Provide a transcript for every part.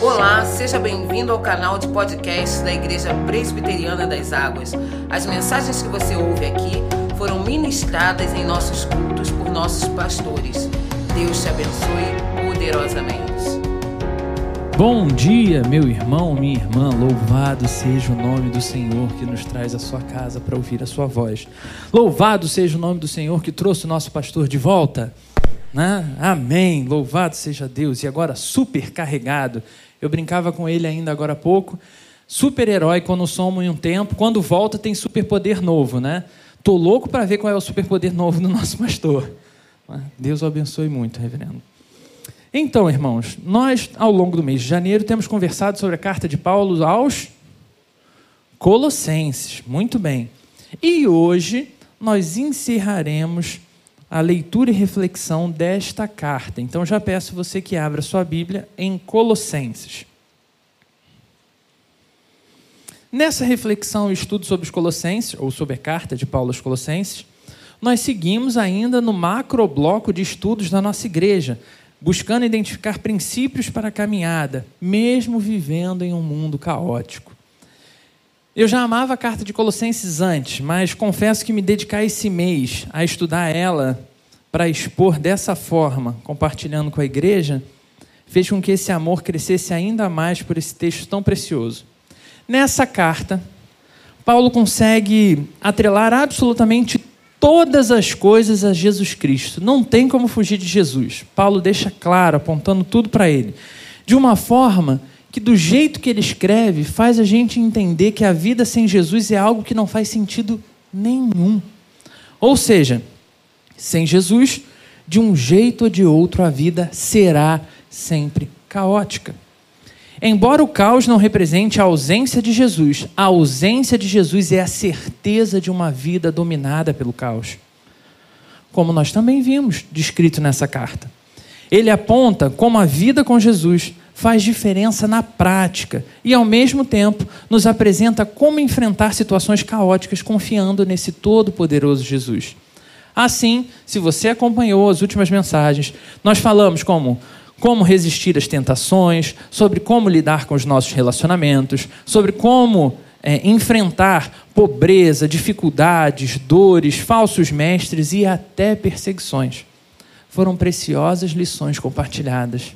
Olá, seja bem-vindo ao canal de podcast da Igreja Presbiteriana das Águas. As mensagens que você ouve aqui foram ministradas em nossos cultos por nossos pastores. Deus te abençoe poderosamente. Bom dia, meu irmão, minha irmã. Louvado seja o nome do Senhor que nos traz à sua casa para ouvir a sua voz. Louvado seja o nome do Senhor que trouxe o nosso pastor de volta. Né? Amém. Louvado seja Deus. E agora super carregado. Eu brincava com ele ainda agora há pouco. Super-herói quando somos em um tempo, quando volta tem superpoder novo, né? Tô louco para ver qual é o superpoder novo do nosso pastor. Deus o abençoe muito, reverendo. Então, irmãos, nós, ao longo do mês de janeiro, temos conversado sobre a carta de Paulo aos Colossenses. Muito bem. E hoje nós encerraremos a leitura e reflexão desta carta. Então, já peço você que abra sua Bíblia em Colossenses. Nessa reflexão e estudo sobre os Colossenses, ou sobre a carta de Paulo aos Colossenses, nós seguimos ainda no macrobloco de estudos da nossa igreja, buscando identificar princípios para a caminhada, mesmo vivendo em um mundo caótico. Eu já amava a carta de Colossenses antes, mas confesso que me dedicar esse mês a estudar ela para expor dessa forma, compartilhando com a igreja, fez com que esse amor crescesse ainda mais por esse texto tão precioso. Nessa carta, Paulo consegue atrelar absolutamente todas as coisas a Jesus Cristo. Não tem como fugir de Jesus. Paulo deixa claro, apontando tudo para ele. De uma forma que, do jeito que ele escreve, faz a gente entender que a vida sem Jesus é algo que não faz sentido nenhum. Ou seja, sem Jesus, de um jeito ou de outro, a vida será sempre caótica. Embora o caos não represente a ausência de Jesus, a ausência de Jesus é a certeza de uma vida dominada pelo caos. Como nós também vimos descrito nessa carta. Ele aponta como a vida com Jesus faz diferença na prática e, ao mesmo tempo, nos apresenta como enfrentar situações caóticas confiando nesse todo-poderoso Jesus. Assim, se você acompanhou as últimas mensagens, nós falamos como como resistir às tentações, sobre como lidar com os nossos relacionamentos, sobre como é, enfrentar pobreza, dificuldades, dores, falsos mestres e até perseguições. Foram preciosas lições compartilhadas.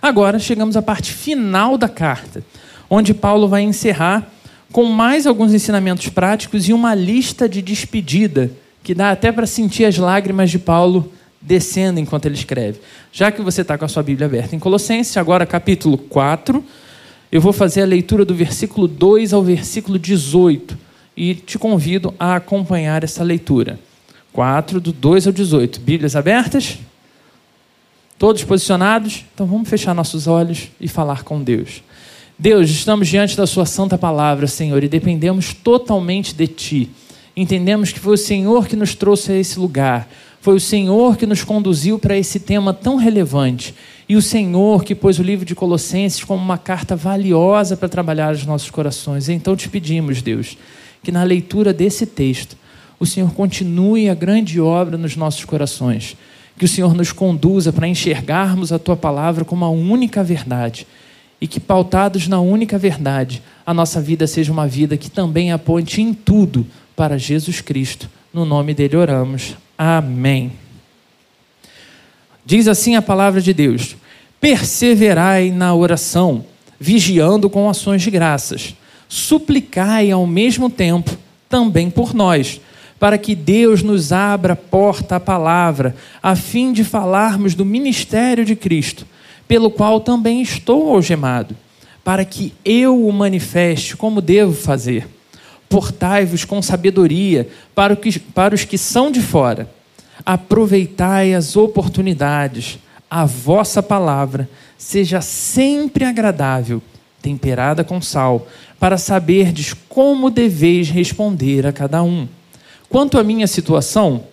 Agora chegamos à parte final da carta, onde Paulo vai encerrar com mais alguns ensinamentos práticos e uma lista de despedida, que dá até para sentir as lágrimas de Paulo descendo enquanto ele escreve. Já que você está com a sua Bíblia aberta em Colossenses, agora capítulo 4, eu vou fazer a leitura do versículo 2 ao versículo 18 e te convido a acompanhar essa leitura. 4, do 2 ao 18. Bíblias abertas? Todos posicionados? Então vamos fechar nossos olhos e falar com Deus. Deus, estamos diante da Sua santa palavra, Senhor, e dependemos totalmente de Ti. Entendemos que foi o Senhor que nos trouxe a esse lugar foi o Senhor que nos conduziu para esse tema tão relevante. E o Senhor que pôs o livro de Colossenses como uma carta valiosa para trabalhar os nossos corações. Então te pedimos, Deus, que na leitura desse texto, o Senhor continue a grande obra nos nossos corações. Que o Senhor nos conduza para enxergarmos a tua palavra como a única verdade. E que, pautados na única verdade, a nossa vida seja uma vida que também aponte em tudo para Jesus Cristo. No nome dele oramos. Amém. Diz assim a palavra de Deus: Perseverai na oração, vigiando com ações de graças. Suplicai ao mesmo tempo também por nós, para que Deus nos abra porta à palavra, a fim de falarmos do ministério de Cristo, pelo qual também estou algemado, para que eu o manifeste como devo fazer portai-vos com sabedoria para, que, para os que são de fora. Aproveitai as oportunidades. A vossa palavra seja sempre agradável, temperada com sal, para saberdes como deveis responder a cada um. Quanto à minha situação,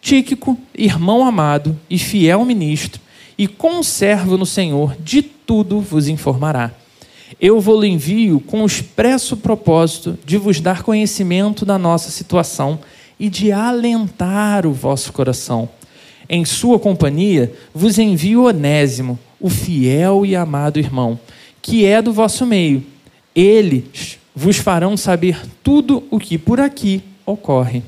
Tíquico, irmão amado e fiel ministro, e conservo no Senhor, de tudo vos informará eu vou lhe envio com o expresso propósito de vos dar conhecimento da nossa situação e de alentar o vosso coração. Em sua companhia vos envio Onésimo, o fiel e amado irmão, que é do vosso meio. Eles vos farão saber tudo o que por aqui ocorre.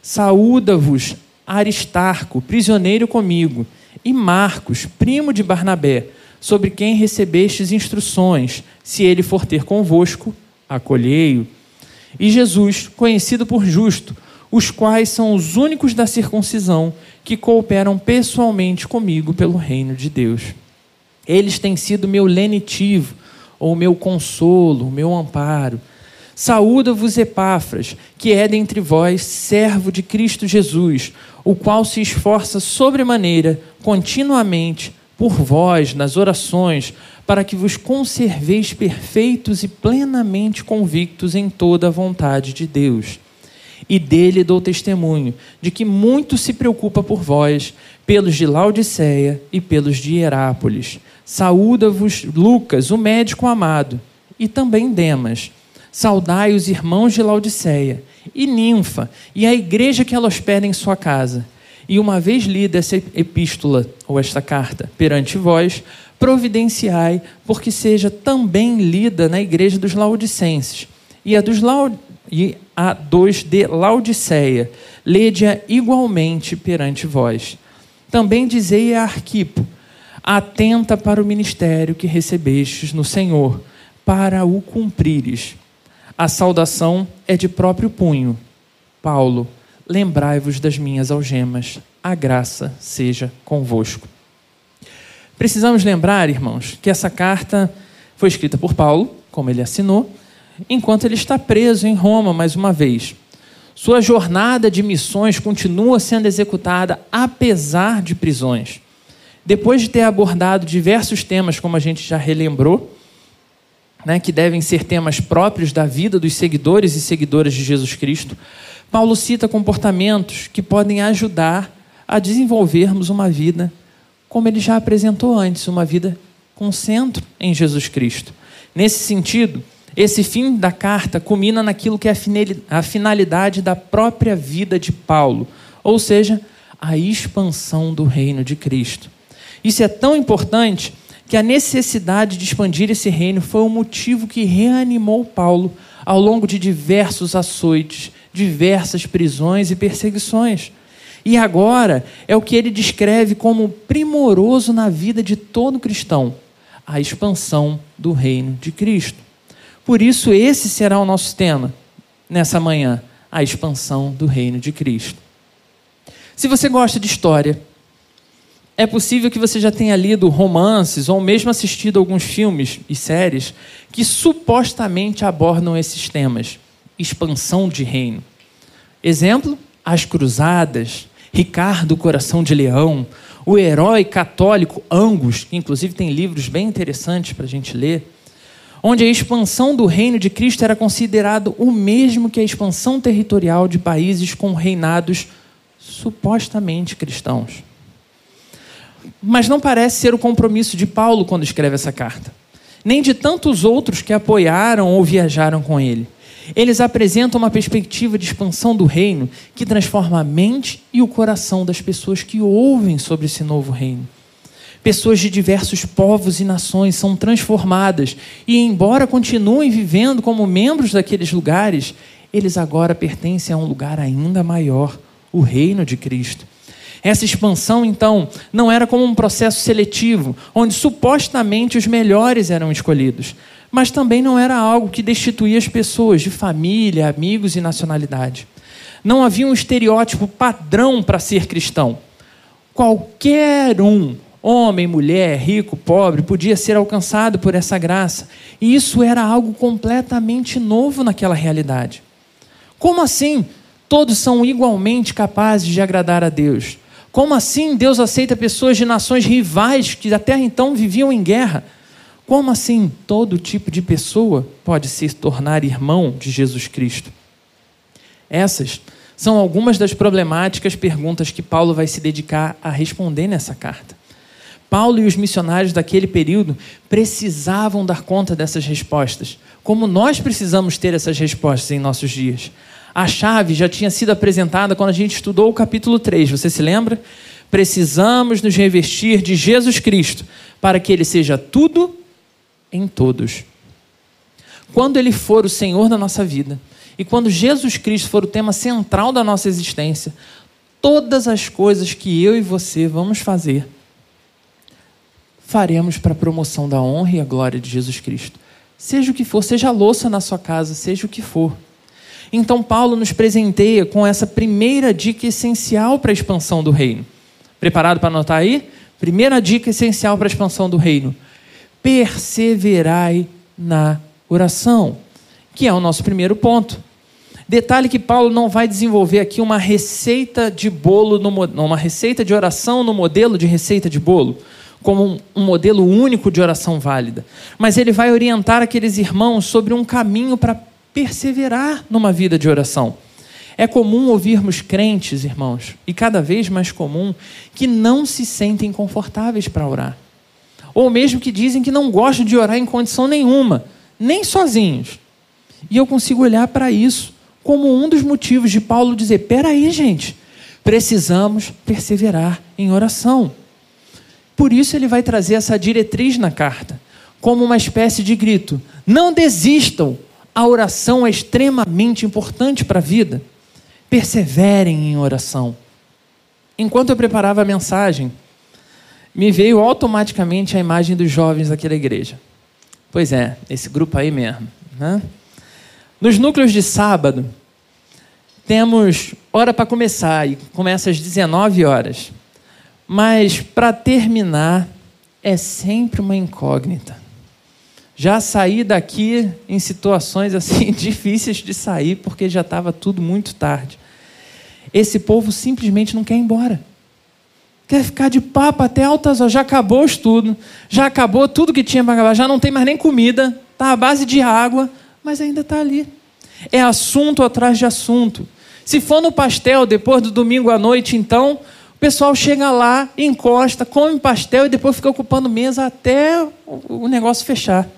Saúda-vos Aristarco, prisioneiro comigo, e Marcos, primo de Barnabé, sobre quem recebestes instruções, se ele for ter convosco, acolhei-o. E Jesus, conhecido por justo, os quais são os únicos da circuncisão que cooperam pessoalmente comigo pelo reino de Deus. Eles têm sido meu lenitivo, ou meu consolo, meu amparo. Saúda-vos Epáfras, que é dentre vós servo de Cristo Jesus, o qual se esforça sobremaneira, continuamente, por vós nas orações, para que vos conserveis perfeitos e plenamente convictos em toda a vontade de Deus. E dele dou testemunho de que muito se preocupa por vós, pelos de Laodiceia e pelos de Herápolis. Saúda-vos Lucas, o médico amado, e também Demas. Saudai os irmãos de Laodiceia e Ninfa, e a igreja que ela hospeda em sua casa. E uma vez lida essa epístola, ou esta carta, perante vós, providenciai, porque seja também lida na igreja dos Laodicenses. E a dos, Laod... e a dos de Laodiceia, lede-a igualmente perante vós. Também dizei a Arquipo, atenta para o ministério que recebestes no Senhor, para o cumprires. A saudação é de próprio punho. Paulo, lembrai-vos das minhas algemas. A graça seja convosco. Precisamos lembrar, irmãos, que essa carta foi escrita por Paulo, como ele assinou, enquanto ele está preso em Roma mais uma vez. Sua jornada de missões continua sendo executada apesar de prisões. Depois de ter abordado diversos temas, como a gente já relembrou, né, que devem ser temas próprios da vida dos seguidores e seguidoras de Jesus Cristo, Paulo cita comportamentos que podem ajudar a desenvolvermos uma vida como ele já apresentou antes, uma vida com centro em Jesus Cristo. Nesse sentido, esse fim da carta culmina naquilo que é a finalidade da própria vida de Paulo, ou seja, a expansão do reino de Cristo. Isso é tão importante que a necessidade de expandir esse reino foi o motivo que reanimou Paulo ao longo de diversos açoites, diversas prisões e perseguições. E agora é o que ele descreve como primoroso na vida de todo cristão: a expansão do reino de Cristo. Por isso, esse será o nosso tema nessa manhã: a expansão do reino de Cristo. Se você gosta de história, é possível que você já tenha lido romances ou mesmo assistido alguns filmes e séries que supostamente abordam esses temas. Expansão de reino. Exemplo: As Cruzadas, Ricardo Coração de Leão, o herói católico Angus, que inclusive tem livros bem interessantes para a gente ler, onde a expansão do reino de Cristo era considerado o mesmo que a expansão territorial de países com reinados supostamente cristãos. Mas não parece ser o compromisso de Paulo quando escreve essa carta, nem de tantos outros que apoiaram ou viajaram com ele. Eles apresentam uma perspectiva de expansão do reino que transforma a mente e o coração das pessoas que ouvem sobre esse novo reino. Pessoas de diversos povos e nações são transformadas e, embora continuem vivendo como membros daqueles lugares, eles agora pertencem a um lugar ainda maior o reino de Cristo. Essa expansão, então, não era como um processo seletivo, onde supostamente os melhores eram escolhidos, mas também não era algo que destituía as pessoas de família, amigos e nacionalidade. Não havia um estereótipo padrão para ser cristão. Qualquer um, homem, mulher, rico, pobre, podia ser alcançado por essa graça. E isso era algo completamente novo naquela realidade. Como assim todos são igualmente capazes de agradar a Deus? Como assim Deus aceita pessoas de nações rivais que até então viviam em guerra? Como assim todo tipo de pessoa pode se tornar irmão de Jesus Cristo? Essas são algumas das problemáticas perguntas que Paulo vai se dedicar a responder nessa carta. Paulo e os missionários daquele período precisavam dar conta dessas respostas, como nós precisamos ter essas respostas em nossos dias. A chave já tinha sido apresentada quando a gente estudou o capítulo 3, você se lembra? Precisamos nos revestir de Jesus Cristo para que ele seja tudo em todos. Quando Ele for o Senhor da nossa vida e quando Jesus Cristo for o tema central da nossa existência, todas as coisas que eu e você vamos fazer, faremos para a promoção da honra e a glória de Jesus Cristo. Seja o que for, seja a louça na sua casa, seja o que for. Então, Paulo nos presenteia com essa primeira dica essencial para a expansão do reino. Preparado para anotar aí? Primeira dica essencial para a expansão do reino: perseverai na oração, que é o nosso primeiro ponto. Detalhe que Paulo não vai desenvolver aqui uma receita de bolo, no, uma receita de oração no modelo de receita de bolo, como um, um modelo único de oração válida. Mas ele vai orientar aqueles irmãos sobre um caminho para perseverar numa vida de oração. É comum ouvirmos crentes, irmãos, e cada vez mais comum, que não se sentem confortáveis para orar. Ou mesmo que dizem que não gostam de orar em condição nenhuma, nem sozinhos. E eu consigo olhar para isso como um dos motivos de Paulo dizer: peraí, gente, precisamos perseverar em oração. Por isso ele vai trazer essa diretriz na carta, como uma espécie de grito: não desistam, a oração é extremamente importante para a vida. Perseverem em oração. Enquanto eu preparava a mensagem, me veio automaticamente a imagem dos jovens daquela igreja. Pois é, esse grupo aí mesmo. Né? Nos núcleos de sábado, temos hora para começar, e começa às 19 horas. Mas para terminar, é sempre uma incógnita. Já saí daqui em situações assim difíceis de sair, porque já estava tudo muito tarde. Esse povo simplesmente não quer ir embora. Quer ficar de papo até altas horas. Já acabou o estudo, já acabou tudo que tinha para acabar, já não tem mais nem comida, está à base de água mas ainda está ali. É assunto atrás de assunto. Se for no pastel depois do domingo à noite, então, o pessoal chega lá, encosta, come pastel e depois fica ocupando mesa até o negócio fechar.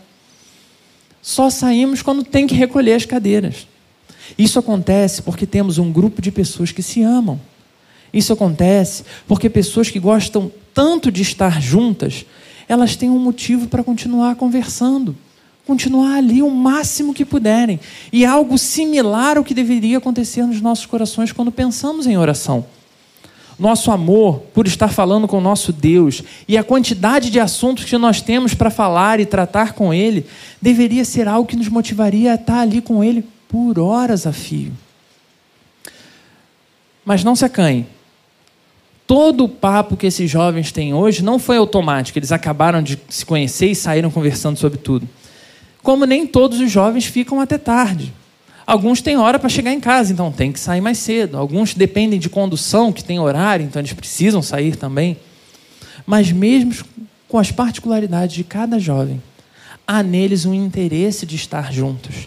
Só saímos quando tem que recolher as cadeiras. Isso acontece porque temos um grupo de pessoas que se amam. Isso acontece porque pessoas que gostam tanto de estar juntas, elas têm um motivo para continuar conversando continuar ali o máximo que puderem. E é algo similar ao que deveria acontecer nos nossos corações quando pensamos em oração. Nosso amor por estar falando com o nosso Deus e a quantidade de assuntos que nós temos para falar e tratar com Ele deveria ser algo que nos motivaria a estar ali com Ele por horas a fio. Mas não se acanhe. Todo o papo que esses jovens têm hoje não foi automático, eles acabaram de se conhecer e saíram conversando sobre tudo como nem todos os jovens ficam até tarde. Alguns têm hora para chegar em casa, então tem que sair mais cedo. Alguns dependem de condução, que tem horário, então eles precisam sair também. Mas mesmo com as particularidades de cada jovem, há neles um interesse de estar juntos.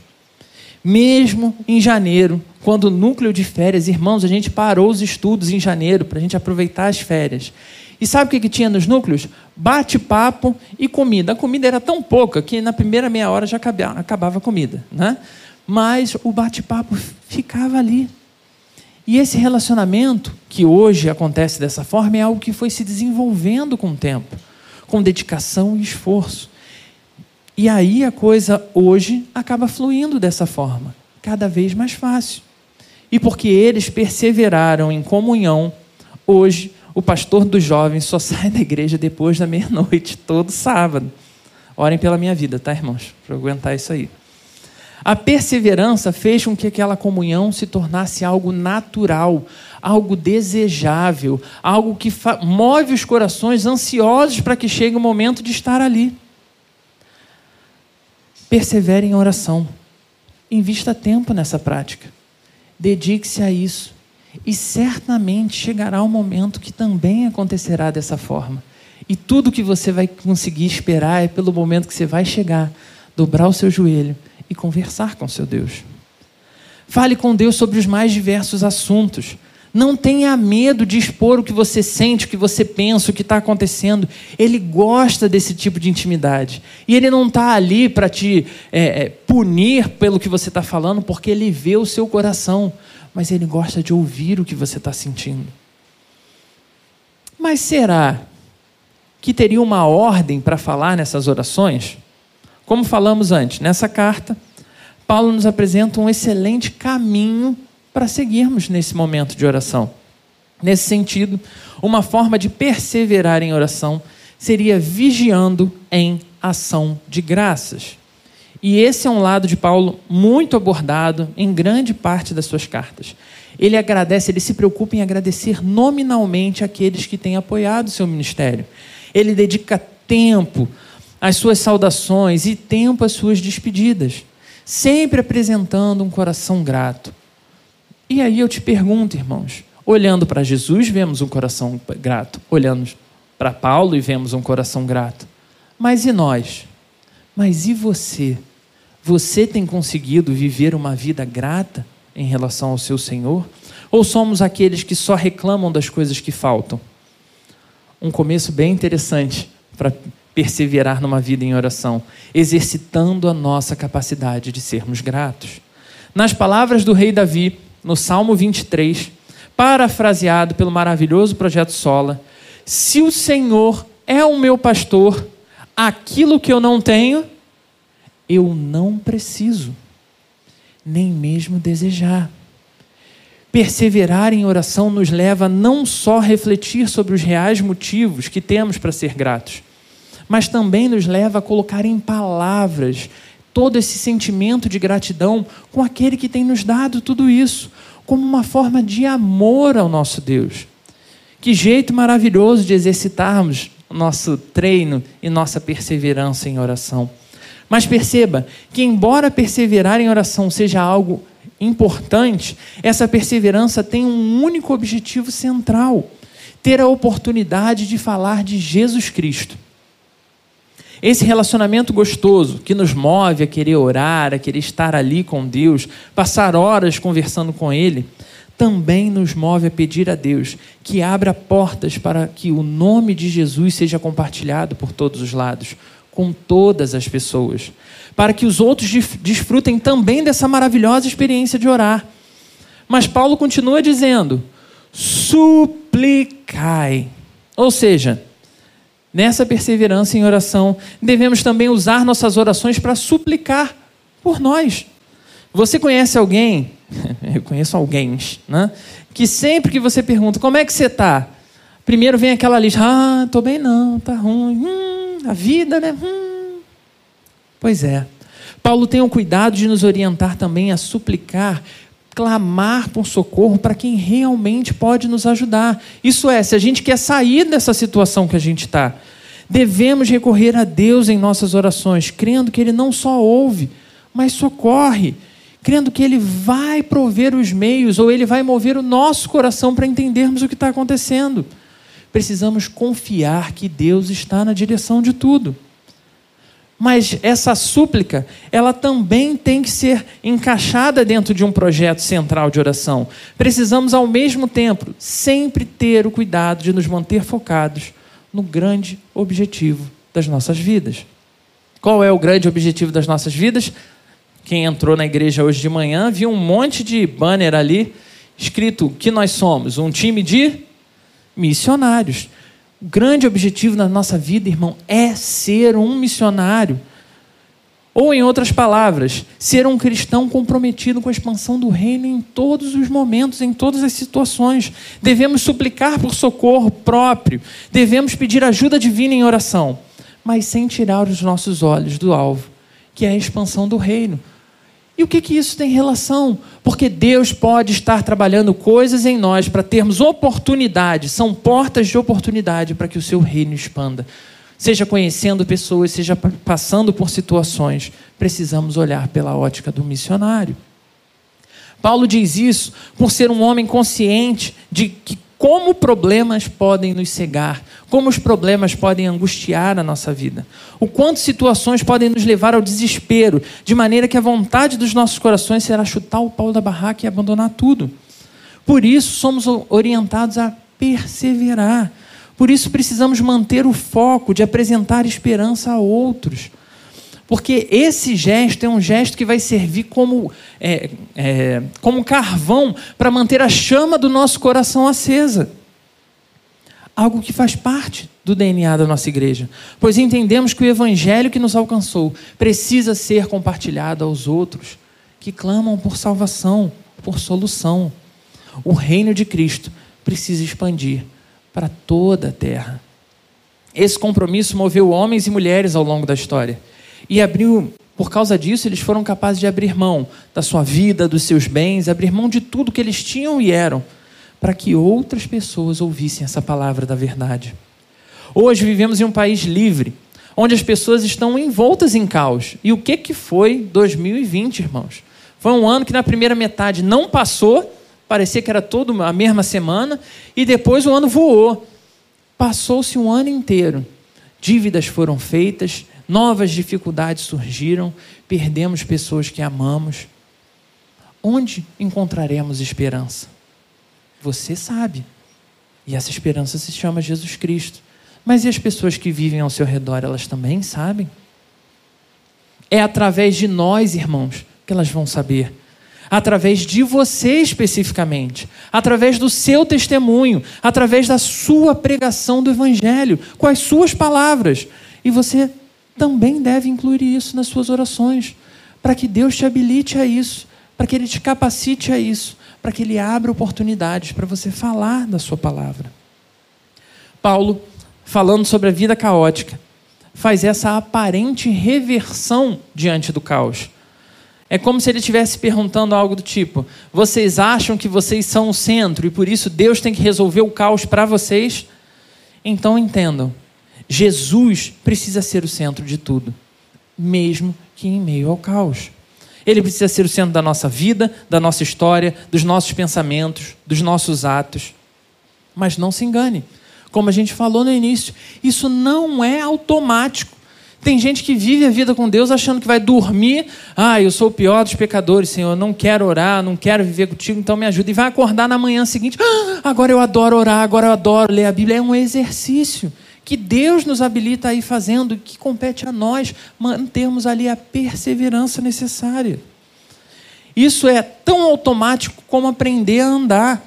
Mesmo em janeiro, quando o núcleo de férias, irmãos, a gente parou os estudos em janeiro para a gente aproveitar as férias. E sabe o que, que tinha nos núcleos? Bate-papo e comida. A comida era tão pouca que na primeira meia hora já acabava a comida. Né? Mas o bate-papo ficava ali. E esse relacionamento, que hoje acontece dessa forma, é algo que foi se desenvolvendo com o tempo, com dedicação e esforço. E aí a coisa hoje acaba fluindo dessa forma, cada vez mais fácil. E porque eles perseveraram em comunhão, hoje o pastor dos jovens só sai da igreja depois da meia-noite, todo sábado. Orem pela minha vida, tá, irmãos? Para aguentar isso aí. A perseverança fez com que aquela comunhão se tornasse algo natural, algo desejável, algo que move os corações ansiosos para que chegue o momento de estar ali. Persevere em oração. Invista tempo nessa prática. Dedique-se a isso. E certamente chegará um momento que também acontecerá dessa forma. E tudo que você vai conseguir esperar é pelo momento que você vai chegar, dobrar o seu joelho e conversar com seu Deus. Fale com Deus sobre os mais diversos assuntos. Não tenha medo de expor o que você sente, o que você pensa, o que está acontecendo. Ele gosta desse tipo de intimidade. E ele não está ali para te é, é, punir pelo que você está falando, porque ele vê o seu coração mas ele gosta de ouvir o que você está sentindo. Mas será que teria uma ordem para falar nessas orações? Como falamos antes, nessa carta, Paulo nos apresenta um excelente caminho para seguirmos nesse momento de oração. Nesse sentido, uma forma de perseverar em oração seria vigiando em ação de graças. E esse é um lado de Paulo muito abordado em grande parte das suas cartas. Ele agradece, ele se preocupa em agradecer nominalmente aqueles que têm apoiado o seu ministério. Ele dedica tempo às suas saudações e tempo às suas despedidas, sempre apresentando um coração grato. E aí eu te pergunto, irmãos, olhando para Jesus, vemos um coração grato, olhando para Paulo e vemos um coração grato. Mas e nós? Mas e você? Você tem conseguido viver uma vida grata em relação ao seu Senhor? Ou somos aqueles que só reclamam das coisas que faltam? Um começo bem interessante para perseverar numa vida em oração, exercitando a nossa capacidade de sermos gratos. Nas palavras do rei Davi, no Salmo 23, parafraseado pelo maravilhoso projeto Sola, se o Senhor é o meu pastor, aquilo que eu não tenho, eu não preciso, nem mesmo desejar. Perseverar em oração nos leva não só a refletir sobre os reais motivos que temos para ser gratos, mas também nos leva a colocar em palavras todo esse sentimento de gratidão com aquele que tem nos dado tudo isso, como uma forma de amor ao nosso Deus. Que jeito maravilhoso de exercitarmos nosso treino e nossa perseverança em oração. Mas perceba que, embora perseverar em oração seja algo importante, essa perseverança tem um único objetivo central: ter a oportunidade de falar de Jesus Cristo. Esse relacionamento gostoso que nos move a querer orar, a querer estar ali com Deus, passar horas conversando com Ele, também nos move a pedir a Deus que abra portas para que o nome de Jesus seja compartilhado por todos os lados, com todas as pessoas, para que os outros desfrutem também dessa maravilhosa experiência de orar. Mas Paulo continua dizendo: suplicai. Ou seja, nessa perseverança em oração, devemos também usar nossas orações para suplicar por nós. Você conhece alguém, eu conheço alguém, né? Que sempre que você pergunta, como é que você está? Primeiro vem aquela lista, ah, estou bem não, está ruim. Hum, a vida, né? Hum. Pois é. Paulo tem o cuidado de nos orientar também a suplicar, clamar por socorro para quem realmente pode nos ajudar. Isso é, se a gente quer sair dessa situação que a gente está, devemos recorrer a Deus em nossas orações, crendo que Ele não só ouve, mas socorre, crendo que Ele vai prover os meios ou Ele vai mover o nosso coração para entendermos o que está acontecendo precisamos confiar que Deus está na direção de tudo. Mas essa súplica, ela também tem que ser encaixada dentro de um projeto central de oração. Precisamos, ao mesmo tempo, sempre ter o cuidado de nos manter focados no grande objetivo das nossas vidas. Qual é o grande objetivo das nossas vidas? Quem entrou na igreja hoje de manhã viu um monte de banner ali escrito que nós somos um time de missionários. O grande objetivo na nossa vida, irmão, é ser um missionário. Ou, em outras palavras, ser um cristão comprometido com a expansão do reino em todos os momentos, em todas as situações. Devemos suplicar por socorro próprio, devemos pedir ajuda divina em oração, mas sem tirar os nossos olhos do alvo, que é a expansão do reino. E o que, que isso tem relação? Porque Deus pode estar trabalhando coisas em nós para termos oportunidade, são portas de oportunidade para que o seu reino expanda. Seja conhecendo pessoas, seja passando por situações, precisamos olhar pela ótica do missionário. Paulo diz isso por ser um homem consciente de que como problemas podem nos cegar, como os problemas podem angustiar a nossa vida, o quanto situações podem nos levar ao desespero, de maneira que a vontade dos nossos corações será chutar o pau da barraca e abandonar tudo. Por isso somos orientados a perseverar. Por isso precisamos manter o foco de apresentar esperança a outros. Porque esse gesto é um gesto que vai servir como, é, é, como carvão para manter a chama do nosso coração acesa. algo que faz parte do DNA da nossa igreja, pois entendemos que o evangelho que nos alcançou precisa ser compartilhado aos outros que clamam por salvação, por solução. O reino de Cristo precisa expandir para toda a terra. Esse compromisso moveu homens e mulheres ao longo da história e abriu, por causa disso, eles foram capazes de abrir mão da sua vida, dos seus bens, abrir mão de tudo que eles tinham e eram para que outras pessoas ouvissem essa palavra da verdade. Hoje vivemos em um país livre, onde as pessoas estão envoltas em caos. E o que, que foi 2020, irmãos? Foi um ano que na primeira metade não passou, parecia que era toda a mesma semana, e depois o ano voou. Passou-se um ano inteiro. Dívidas foram feitas, novas dificuldades surgiram, perdemos pessoas que amamos. Onde encontraremos esperança? Você sabe. E essa esperança se chama Jesus Cristo. Mas e as pessoas que vivem ao seu redor, elas também sabem? É através de nós, irmãos, que elas vão saber. Através de você especificamente, através do seu testemunho, através da sua pregação do Evangelho, com as suas palavras. E você também deve incluir isso nas suas orações, para que Deus te habilite a isso, para que Ele te capacite a isso para que ele abra oportunidades para você falar da sua palavra. Paulo, falando sobre a vida caótica, faz essa aparente reversão diante do caos. É como se ele estivesse perguntando algo do tipo: vocês acham que vocês são o centro e por isso Deus tem que resolver o caos para vocês? Então entendam, Jesus precisa ser o centro de tudo, mesmo que em meio ao caos. Ele precisa ser o centro da nossa vida, da nossa história, dos nossos pensamentos, dos nossos atos. Mas não se engane. Como a gente falou no início, isso não é automático. Tem gente que vive a vida com Deus achando que vai dormir. Ah, eu sou o pior dos pecadores, Senhor. Não quero orar, não quero viver contigo, então me ajuda. E vai acordar na manhã seguinte. Ah, agora eu adoro orar, agora eu adoro ler a Bíblia. É um exercício que Deus nos habilita a ir fazendo, que compete a nós mantermos ali a perseverança necessária. Isso é tão automático como aprender a andar.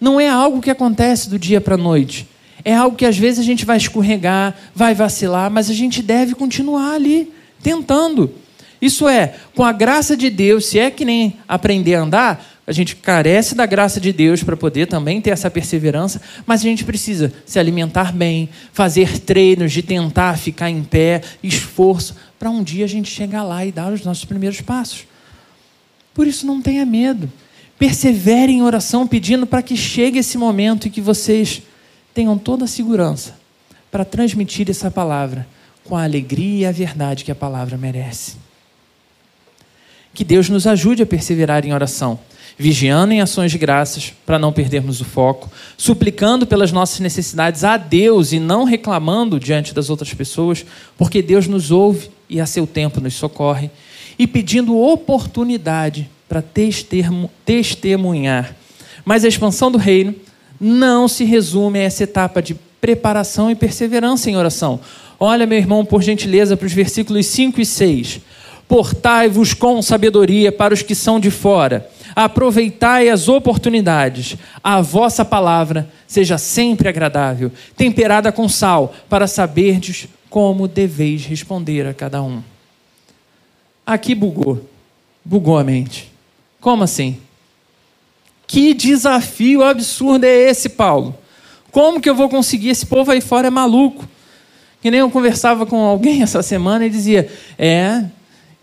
Não é algo que acontece do dia para a noite. É algo que às vezes a gente vai escorregar, vai vacilar, mas a gente deve continuar ali, tentando. Isso é, com a graça de Deus, se é que nem aprender a andar, a gente carece da graça de Deus para poder também ter essa perseverança, mas a gente precisa se alimentar bem, fazer treinos de tentar ficar em pé, esforço, para um dia a gente chegar lá e dar os nossos primeiros passos. Por isso, não tenha medo. Persevere em oração, pedindo para que chegue esse momento e que vocês tenham toda a segurança para transmitir essa palavra com a alegria e a verdade que a palavra merece. Que Deus nos ajude a perseverar em oração vigiando em ações de graças para não perdermos o foco, suplicando pelas nossas necessidades a Deus e não reclamando diante das outras pessoas, porque Deus nos ouve e a seu tempo nos socorre, e pedindo oportunidade para testemunhar. Mas a expansão do reino não se resume a essa etapa de preparação e perseverança em oração. Olha, meu irmão, por gentileza, para os versículos 5 e 6. Portai-vos com sabedoria para os que são de fora aproveitai as oportunidades. A vossa palavra seja sempre agradável, temperada com sal, para saberdes como deveis responder a cada um. Aqui bugou. Bugou a mente. Como assim? Que desafio absurdo é esse, Paulo? Como que eu vou conseguir? Esse povo aí fora é maluco. Que nem eu conversava com alguém essa semana e dizia: É,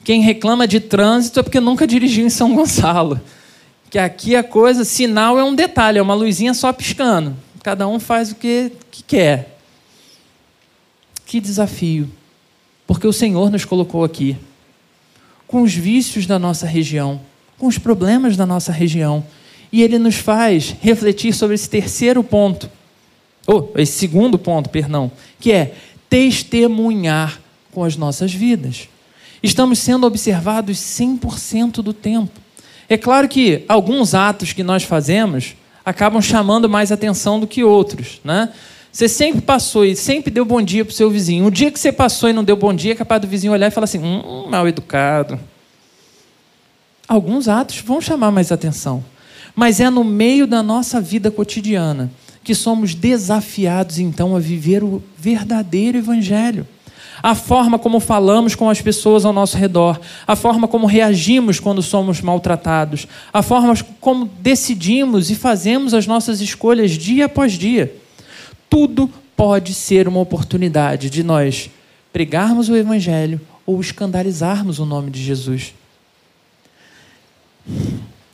quem reclama de trânsito é porque nunca dirigiu em São Gonçalo que aqui a coisa, sinal é um detalhe, é uma luzinha só piscando. Cada um faz o que, que quer. Que desafio. Porque o Senhor nos colocou aqui, com os vícios da nossa região, com os problemas da nossa região. E Ele nos faz refletir sobre esse terceiro ponto, ou esse segundo ponto, perdão, que é testemunhar com as nossas vidas. Estamos sendo observados 100% do tempo. É claro que alguns atos que nós fazemos acabam chamando mais atenção do que outros, né? Você sempre passou e sempre deu bom dia para o seu vizinho. O dia que você passou e não deu bom dia, é capaz do vizinho olhar e falar assim: hum, mal educado. Alguns atos vão chamar mais atenção, mas é no meio da nossa vida cotidiana que somos desafiados então a viver o verdadeiro Evangelho. A forma como falamos com as pessoas ao nosso redor, a forma como reagimos quando somos maltratados, a forma como decidimos e fazemos as nossas escolhas dia após dia. Tudo pode ser uma oportunidade de nós pregarmos o Evangelho ou escandalizarmos o nome de Jesus.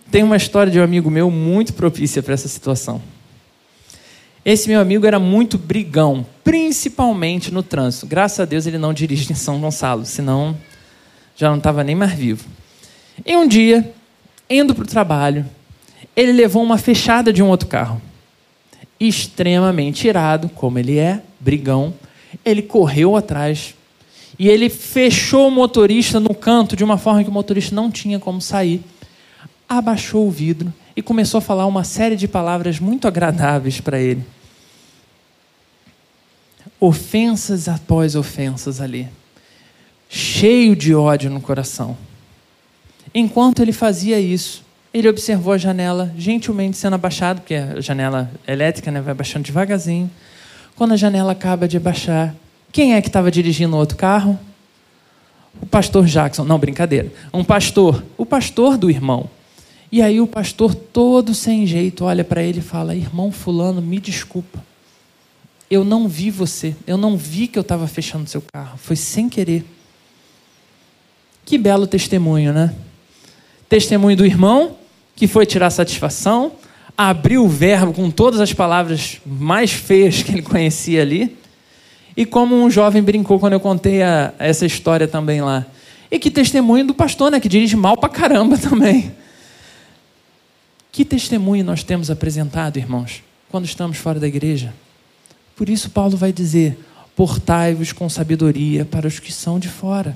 Tem uma história de um amigo meu muito propícia para essa situação. Esse meu amigo era muito brigão, principalmente no trânsito. Graças a Deus ele não dirige em São Gonçalo, senão já não estava nem mais vivo. E um dia, indo para o trabalho, ele levou uma fechada de um outro carro. Extremamente irado, como ele é, brigão, ele correu atrás e ele fechou o motorista no canto de uma forma que o motorista não tinha como sair. Abaixou o vidro e começou a falar uma série de palavras muito agradáveis para ele ofensas após ofensas ali, cheio de ódio no coração. Enquanto ele fazia isso, ele observou a janela gentilmente sendo abaixada, porque a janela elétrica né, vai baixando devagarzinho. Quando a janela acaba de abaixar, quem é que estava dirigindo o outro carro? O pastor Jackson. Não, brincadeira. Um pastor. O pastor do irmão. E aí o pastor, todo sem jeito, olha para ele e fala: Irmão Fulano, me desculpa. Eu não vi você. Eu não vi que eu estava fechando seu carro. Foi sem querer. Que belo testemunho, né? Testemunho do irmão que foi tirar satisfação, abriu o verbo com todas as palavras mais feias que ele conhecia ali. E como um jovem brincou quando eu contei a, essa história também lá. E que testemunho do pastor, né? Que dirige mal pra caramba também. Que testemunho nós temos apresentado, irmãos, quando estamos fora da igreja? Por isso, Paulo vai dizer: portai-vos com sabedoria para os que são de fora.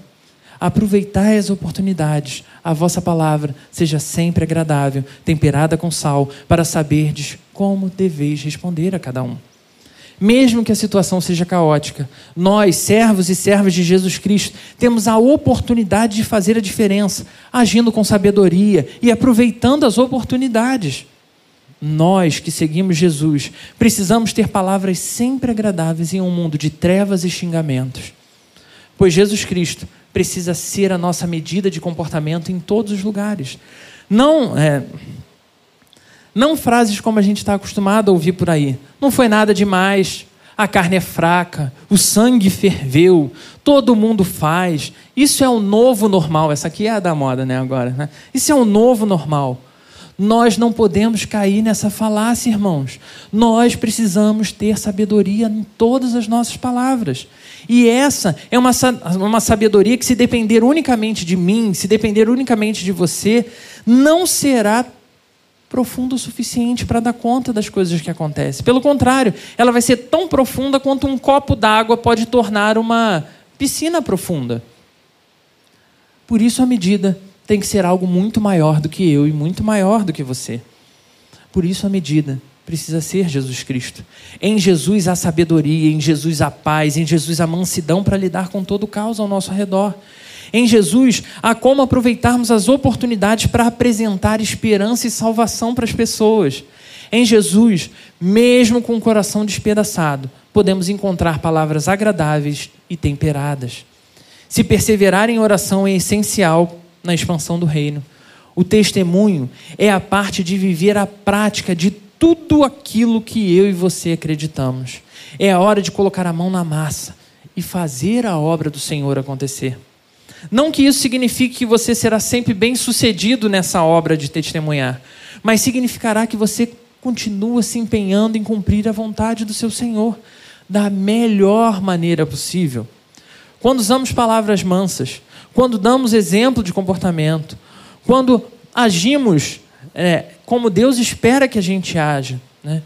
Aproveitai as oportunidades, a vossa palavra seja sempre agradável, temperada com sal, para saberdes como deveis responder a cada um. Mesmo que a situação seja caótica, nós, servos e servas de Jesus Cristo, temos a oportunidade de fazer a diferença, agindo com sabedoria e aproveitando as oportunidades. Nós que seguimos Jesus precisamos ter palavras sempre agradáveis em um mundo de trevas e xingamentos. Pois Jesus Cristo precisa ser a nossa medida de comportamento em todos os lugares. Não, é, não frases como a gente está acostumado a ouvir por aí. Não foi nada demais. A carne é fraca, o sangue ferveu, todo mundo faz. Isso é o novo normal. Essa aqui é a da moda, né? Agora, né? Isso é o novo normal. Nós não podemos cair nessa falácia, irmãos. Nós precisamos ter sabedoria em todas as nossas palavras. E essa é uma, sabedoria que, se depender unicamente de mim, se depender unicamente de você, não será profunda o suficiente para dar conta das coisas que acontecem. Pelo contrário, ela vai ser tão profunda quanto um copo d'água pode tornar uma piscina profunda. Por isso, a medida tem que ser algo muito maior do que eu e muito maior do que você. Por isso a medida precisa ser Jesus Cristo. Em Jesus há sabedoria, em Jesus há paz, em Jesus há mansidão para lidar com todo o caos ao nosso redor. Em Jesus há como aproveitarmos as oportunidades para apresentar esperança e salvação para as pessoas. Em Jesus, mesmo com o coração despedaçado, podemos encontrar palavras agradáveis e temperadas. Se perseverar em oração é essencial na expansão do reino. O testemunho é a parte de viver a prática de tudo aquilo que eu e você acreditamos. É a hora de colocar a mão na massa e fazer a obra do Senhor acontecer. Não que isso signifique que você será sempre bem sucedido nessa obra de testemunhar, mas significará que você continua se empenhando em cumprir a vontade do seu Senhor da melhor maneira possível. Quando usamos palavras mansas, quando damos exemplo de comportamento, quando agimos é, como Deus espera que a gente haja, né?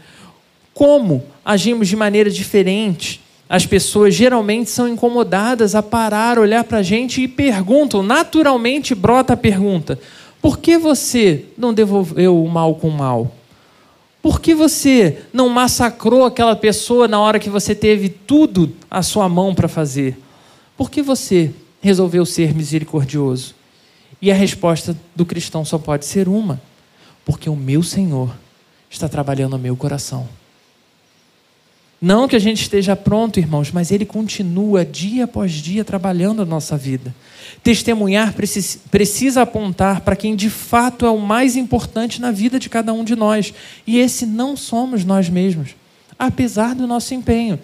como agimos de maneira diferente, as pessoas geralmente são incomodadas a parar, olhar para a gente e perguntam, naturalmente brota a pergunta: por que você não devolveu o mal com o mal? Por que você não massacrou aquela pessoa na hora que você teve tudo à sua mão para fazer? Por que você resolveu ser misericordioso? E a resposta do cristão só pode ser uma: porque o meu Senhor está trabalhando no meu coração. Não que a gente esteja pronto, irmãos, mas Ele continua dia após dia trabalhando a nossa vida. Testemunhar precisa, precisa apontar para quem de fato é o mais importante na vida de cada um de nós. E esse não somos nós mesmos, apesar do nosso empenho.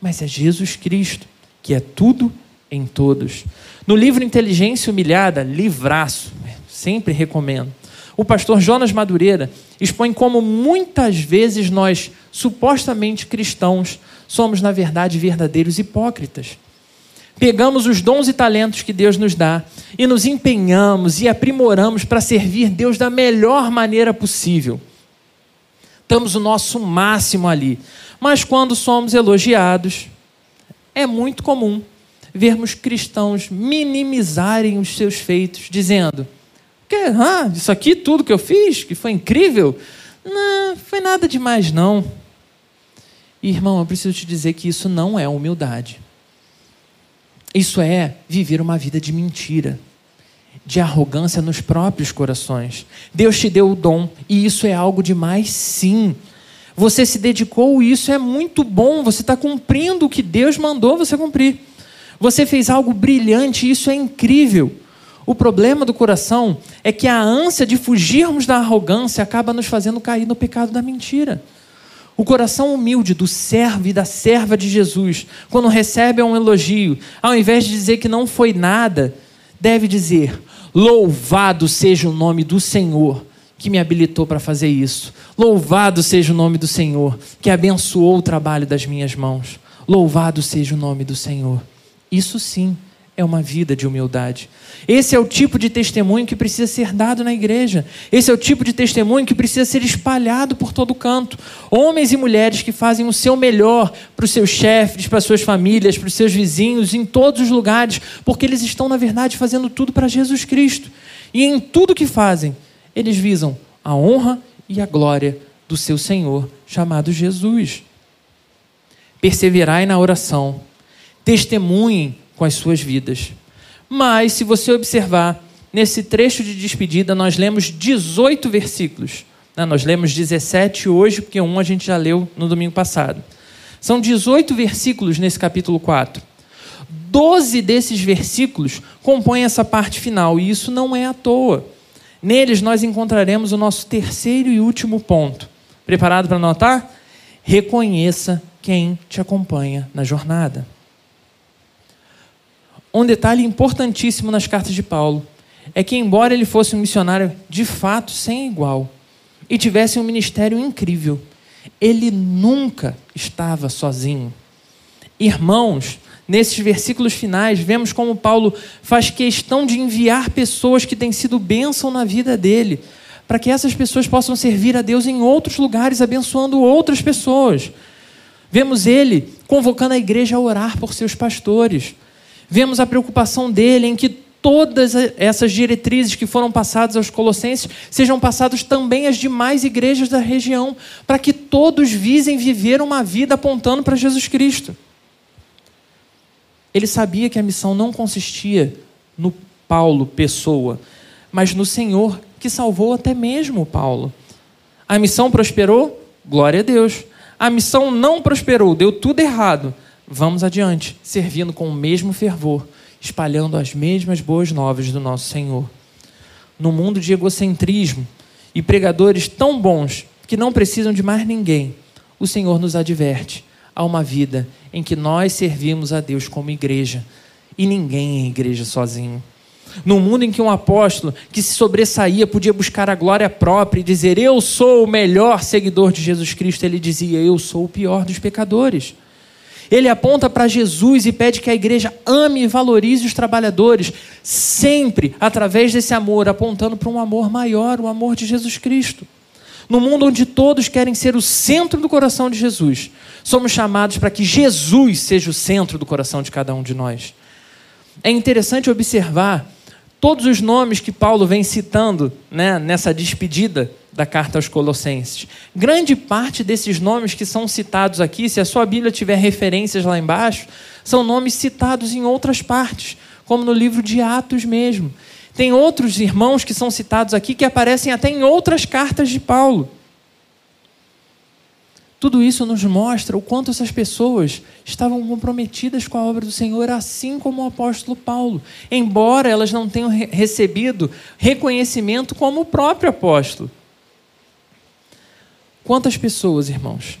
Mas é Jesus Cristo, que é tudo em todos. No livro Inteligência Humilhada, livraço, sempre recomendo. O pastor Jonas Madureira expõe como muitas vezes nós, supostamente cristãos, somos, na verdade, verdadeiros hipócritas. Pegamos os dons e talentos que Deus nos dá e nos empenhamos e aprimoramos para servir Deus da melhor maneira possível. Damos o nosso máximo ali. Mas quando somos elogiados, é muito comum vermos cristãos minimizarem os seus feitos, dizendo: que, ah, isso aqui tudo que eu fiz, que foi incrível, não foi nada demais não. irmão, eu preciso te dizer que isso não é humildade. Isso é viver uma vida de mentira, de arrogância nos próprios corações. Deus te deu o dom e isso é algo demais, sim. Você se dedicou, isso é muito bom. Você está cumprindo o que Deus mandou você cumprir. Você fez algo brilhante, isso é incrível. O problema do coração é que a ânsia de fugirmos da arrogância acaba nos fazendo cair no pecado da mentira. O coração humilde do servo e da serva de Jesus, quando recebe um elogio, ao invés de dizer que não foi nada, deve dizer: Louvado seja o nome do Senhor que me habilitou para fazer isso. Louvado seja o nome do Senhor que abençoou o trabalho das minhas mãos. Louvado seja o nome do Senhor. Isso sim é uma vida de humildade. Esse é o tipo de testemunho que precisa ser dado na igreja. Esse é o tipo de testemunho que precisa ser espalhado por todo canto. Homens e mulheres que fazem o seu melhor para os seus chefes, para as suas famílias, para os seus vizinhos, em todos os lugares, porque eles estão, na verdade, fazendo tudo para Jesus Cristo. E em tudo que fazem, eles visam a honra e a glória do seu Senhor, chamado Jesus. Perseverai na oração testemunhem com as suas vidas. Mas, se você observar, nesse trecho de despedida, nós lemos 18 versículos. Né? Nós lemos 17 hoje, porque um a gente já leu no domingo passado. São 18 versículos nesse capítulo 4. Doze desses versículos compõem essa parte final, e isso não é à toa. Neles nós encontraremos o nosso terceiro e último ponto. Preparado para anotar? Reconheça quem te acompanha na jornada. Um detalhe importantíssimo nas cartas de Paulo é que, embora ele fosse um missionário de fato sem igual e tivesse um ministério incrível, ele nunca estava sozinho. Irmãos, nesses versículos finais, vemos como Paulo faz questão de enviar pessoas que têm sido bênção na vida dele, para que essas pessoas possam servir a Deus em outros lugares, abençoando outras pessoas. Vemos ele convocando a igreja a orar por seus pastores Vemos a preocupação dele em que todas essas diretrizes que foram passadas aos colossenses sejam passadas também às demais igrejas da região, para que todos visem viver uma vida apontando para Jesus Cristo. Ele sabia que a missão não consistia no Paulo, pessoa, mas no Senhor que salvou até mesmo Paulo. A missão prosperou? Glória a Deus. A missão não prosperou, deu tudo errado. Vamos adiante, servindo com o mesmo fervor, espalhando as mesmas boas novas do nosso Senhor. No mundo de egocentrismo e pregadores tão bons que não precisam de mais ninguém, o Senhor nos adverte a uma vida em que nós servimos a Deus como igreja e ninguém é igreja sozinho. No mundo em que um apóstolo que se sobressaía podia buscar a glória própria e dizer: Eu sou o melhor seguidor de Jesus Cristo, ele dizia: Eu sou o pior dos pecadores. Ele aponta para Jesus e pede que a igreja ame e valorize os trabalhadores, sempre através desse amor, apontando para um amor maior, o amor de Jesus Cristo. No mundo onde todos querem ser o centro do coração de Jesus, somos chamados para que Jesus seja o centro do coração de cada um de nós. É interessante observar todos os nomes que Paulo vem citando né, nessa despedida da carta aos Colossenses. Grande parte desses nomes que são citados aqui, se a sua Bíblia tiver referências lá embaixo, são nomes citados em outras partes, como no livro de Atos mesmo. Tem outros irmãos que são citados aqui que aparecem até em outras cartas de Paulo. Tudo isso nos mostra o quanto essas pessoas estavam comprometidas com a obra do Senhor, assim como o apóstolo Paulo, embora elas não tenham recebido reconhecimento como o próprio apóstolo. Quantas pessoas, irmãos,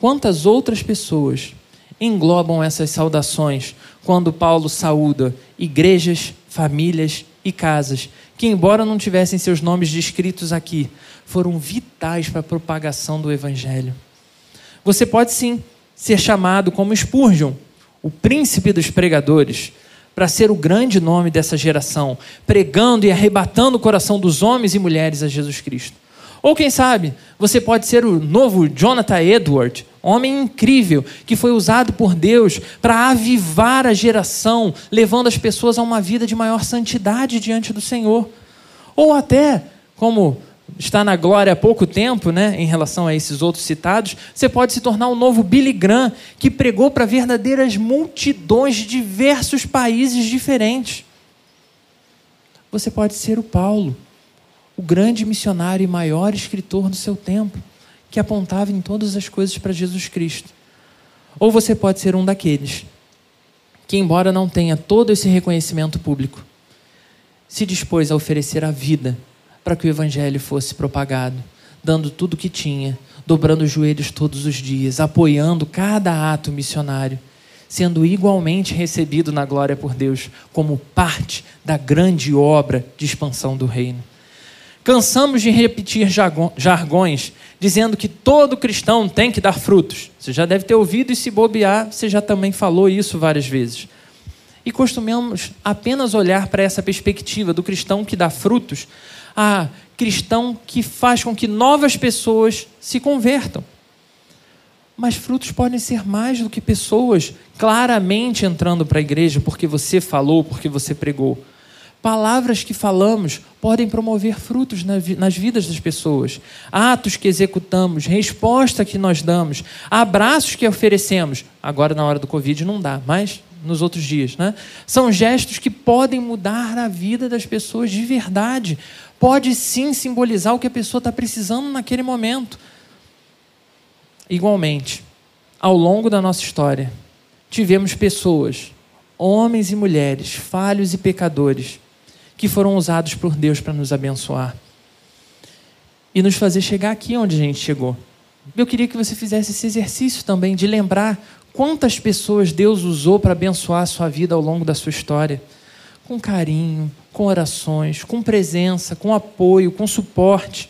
quantas outras pessoas englobam essas saudações quando Paulo saúda igrejas, famílias e casas que, embora não tivessem seus nomes descritos aqui, foram vitais para a propagação do Evangelho. Você pode sim ser chamado como Spurgeon, o príncipe dos pregadores, para ser o grande nome dessa geração, pregando e arrebatando o coração dos homens e mulheres a Jesus Cristo. Ou quem sabe, você pode ser o novo Jonathan Edward, homem incrível que foi usado por Deus para avivar a geração, levando as pessoas a uma vida de maior santidade diante do Senhor. Ou até, como está na glória há pouco tempo, né, em relação a esses outros citados, você pode se tornar o um novo Billy Graham, que pregou para verdadeiras multidões de diversos países diferentes. Você pode ser o Paulo, o grande missionário e maior escritor do seu tempo, que apontava em todas as coisas para Jesus Cristo. Ou você pode ser um daqueles que, embora não tenha todo esse reconhecimento público, se dispôs a oferecer a vida para que o evangelho fosse propagado, dando tudo o que tinha, dobrando os joelhos todos os dias, apoiando cada ato missionário, sendo igualmente recebido na glória por Deus como parte da grande obra de expansão do reino. Cansamos de repetir jargões dizendo que todo cristão tem que dar frutos. Você já deve ter ouvido e se bobear, você já também falou isso várias vezes. E costumamos apenas olhar para essa perspectiva do cristão que dá frutos a cristão que faz com que novas pessoas se convertam. Mas frutos podem ser mais do que pessoas claramente entrando para a igreja porque você falou, porque você pregou. Palavras que falamos podem promover frutos nas vidas das pessoas. Atos que executamos, resposta que nós damos, abraços que oferecemos. Agora, na hora do Covid, não dá, mas nos outros dias, né? São gestos que podem mudar a vida das pessoas de verdade pode sim simbolizar o que a pessoa está precisando naquele momento. Igualmente, ao longo da nossa história, tivemos pessoas, homens e mulheres, falhos e pecadores, que foram usados por Deus para nos abençoar e nos fazer chegar aqui onde a gente chegou. Eu queria que você fizesse esse exercício também de lembrar quantas pessoas Deus usou para abençoar a sua vida ao longo da sua história com carinho, com orações, com presença, com apoio, com suporte.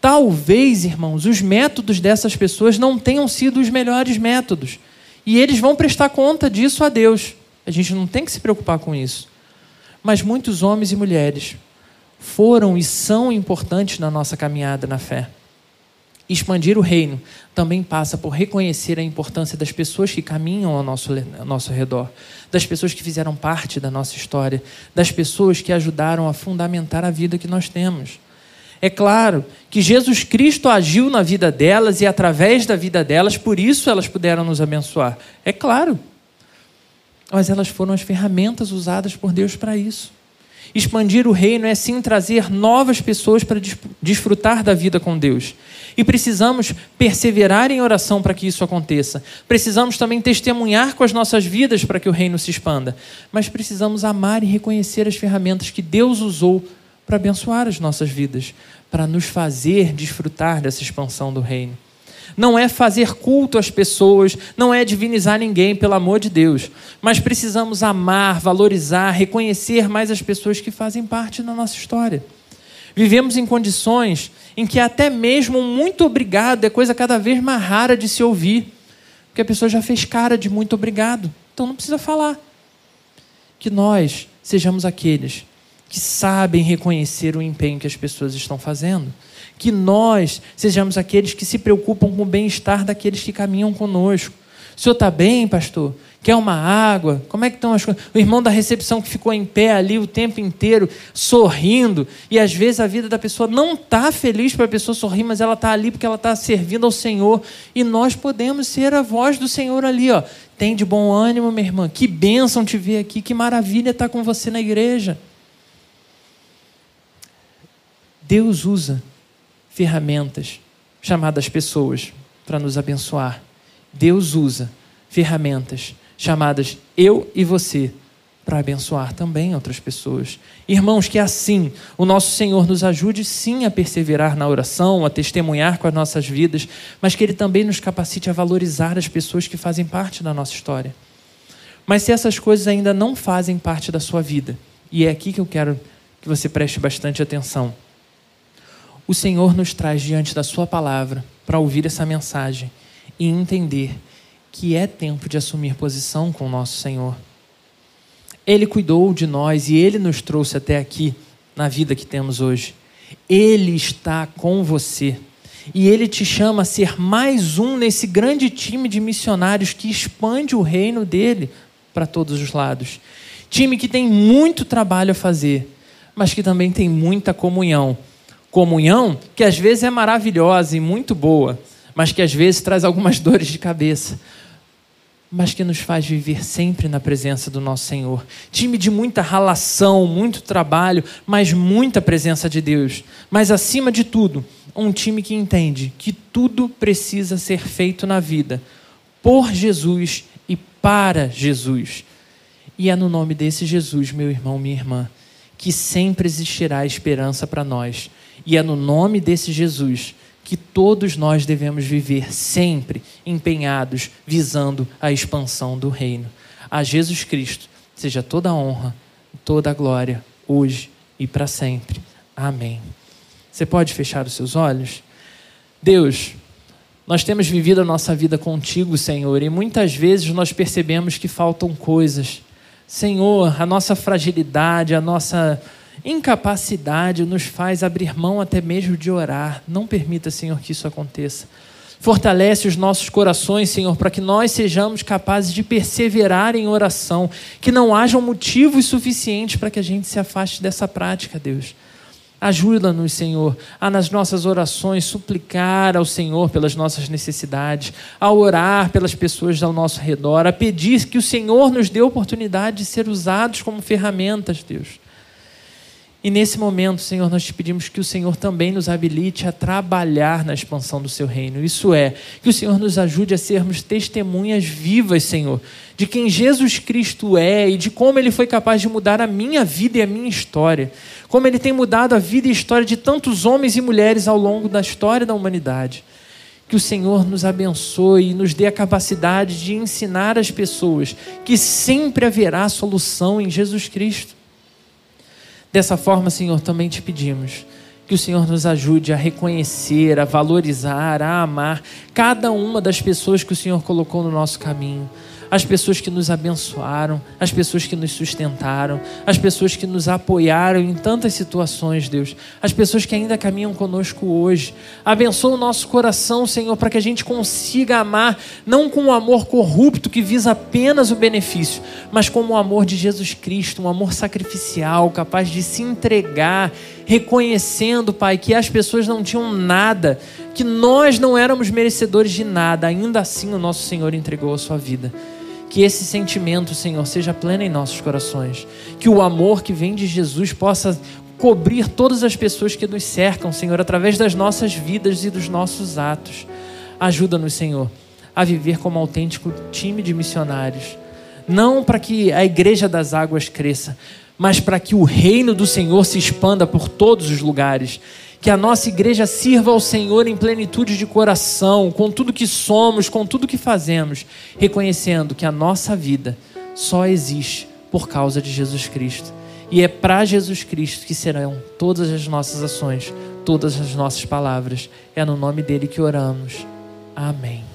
Talvez, irmãos, os métodos dessas pessoas não tenham sido os melhores métodos. E eles vão prestar conta disso a Deus. A gente não tem que se preocupar com isso. Mas muitos homens e mulheres foram e são importantes na nossa caminhada na fé. Expandir o reino também passa por reconhecer a importância das pessoas que caminham ao nosso, ao nosso redor, das pessoas que fizeram parte da nossa história, das pessoas que ajudaram a fundamentar a vida que nós temos. É claro que Jesus Cristo agiu na vida delas e através da vida delas, por isso elas puderam nos abençoar. É claro. Mas elas foram as ferramentas usadas por Deus para isso. Expandir o reino é sim trazer novas pessoas para desfrutar da vida com Deus. E precisamos perseverar em oração para que isso aconteça. Precisamos também testemunhar com as nossas vidas para que o reino se expanda. Mas precisamos amar e reconhecer as ferramentas que Deus usou para abençoar as nossas vidas, para nos fazer desfrutar dessa expansão do reino não é fazer culto às pessoas, não é divinizar ninguém, pelo amor de Deus. Mas precisamos amar, valorizar, reconhecer mais as pessoas que fazem parte da nossa história. Vivemos em condições em que até mesmo muito obrigado é coisa cada vez mais rara de se ouvir, porque a pessoa já fez cara de muito obrigado, então não precisa falar. Que nós sejamos aqueles que sabem reconhecer o empenho que as pessoas estão fazendo que nós sejamos aqueles que se preocupam com o bem-estar daqueles que caminham conosco. O senhor está bem, pastor? Quer uma água? Como é que estão as coisas? O irmão da recepção que ficou em pé ali o tempo inteiro, sorrindo, e às vezes a vida da pessoa não está feliz para a pessoa sorrir, mas ela está ali porque ela está servindo ao Senhor. E nós podemos ser a voz do Senhor ali, ó. Tem de bom ânimo, minha irmã. Que bênção te ver aqui, que maravilha estar com você na igreja. Deus usa ferramentas chamadas pessoas para nos abençoar. Deus usa ferramentas chamadas eu e você para abençoar também outras pessoas. Irmãos, que assim o nosso Senhor nos ajude sim a perseverar na oração, a testemunhar com as nossas vidas, mas que Ele também nos capacite a valorizar as pessoas que fazem parte da nossa história. Mas se essas coisas ainda não fazem parte da sua vida, e é aqui que eu quero que você preste bastante atenção. O Senhor nos traz diante da Sua palavra para ouvir essa mensagem e entender que é tempo de assumir posição com o nosso Senhor. Ele cuidou de nós e Ele nos trouxe até aqui, na vida que temos hoje. Ele está com você. E Ele te chama a ser mais um nesse grande time de missionários que expande o reino dele para todos os lados. Time que tem muito trabalho a fazer, mas que também tem muita comunhão. Comunhão que às vezes é maravilhosa e muito boa, mas que às vezes traz algumas dores de cabeça mas que nos faz viver sempre na presença do nosso Senhor. Time de muita ralação, muito trabalho, mas muita presença de Deus. Mas acima de tudo, um time que entende que tudo precisa ser feito na vida por Jesus e para Jesus. E é no nome desse Jesus, meu irmão, minha irmã, que sempre existirá esperança para nós. E é no nome desse Jesus que todos nós devemos viver sempre empenhados, visando a expansão do reino. A Jesus Cristo seja toda a honra, toda a glória, hoje e para sempre. Amém. Você pode fechar os seus olhos? Deus, nós temos vivido a nossa vida contigo, Senhor, e muitas vezes nós percebemos que faltam coisas. Senhor, a nossa fragilidade, a nossa Incapacidade nos faz abrir mão até mesmo de orar. Não permita, Senhor, que isso aconteça. Fortalece os nossos corações, Senhor, para que nós sejamos capazes de perseverar em oração, que não hajam motivos suficientes para que a gente se afaste dessa prática, Deus. Ajuda-nos, Senhor, a nas nossas orações suplicar ao Senhor pelas nossas necessidades, a orar pelas pessoas ao nosso redor, a pedir que o Senhor nos dê oportunidade de ser usados como ferramentas, Deus. E nesse momento, Senhor, nós te pedimos que o Senhor também nos habilite a trabalhar na expansão do seu reino. Isso é, que o Senhor nos ajude a sermos testemunhas vivas, Senhor, de quem Jesus Cristo é e de como ele foi capaz de mudar a minha vida e a minha história. Como ele tem mudado a vida e a história de tantos homens e mulheres ao longo da história da humanidade. Que o Senhor nos abençoe e nos dê a capacidade de ensinar as pessoas que sempre haverá solução em Jesus Cristo Dessa forma, Senhor, também te pedimos que o Senhor nos ajude a reconhecer, a valorizar, a amar cada uma das pessoas que o Senhor colocou no nosso caminho as pessoas que nos abençoaram, as pessoas que nos sustentaram, as pessoas que nos apoiaram em tantas situações, Deus, as pessoas que ainda caminham conosco hoje. Abençoa o nosso coração, Senhor, para que a gente consiga amar, não com um amor corrupto que visa apenas o benefício, mas como o amor de Jesus Cristo, um amor sacrificial, capaz de se entregar, reconhecendo, Pai, que as pessoas não tinham nada, que nós não éramos merecedores de nada, ainda assim o nosso Senhor entregou a sua vida. Que esse sentimento, Senhor, seja pleno em nossos corações. Que o amor que vem de Jesus possa cobrir todas as pessoas que nos cercam, Senhor, através das nossas vidas e dos nossos atos. Ajuda-nos, Senhor, a viver como autêntico time de missionários. Não para que a igreja das águas cresça, mas para que o reino do Senhor se expanda por todos os lugares que a nossa igreja sirva ao Senhor em plenitude de coração, com tudo que somos, com tudo que fazemos, reconhecendo que a nossa vida só existe por causa de Jesus Cristo. E é para Jesus Cristo que serão todas as nossas ações, todas as nossas palavras. É no nome dele que oramos. Amém.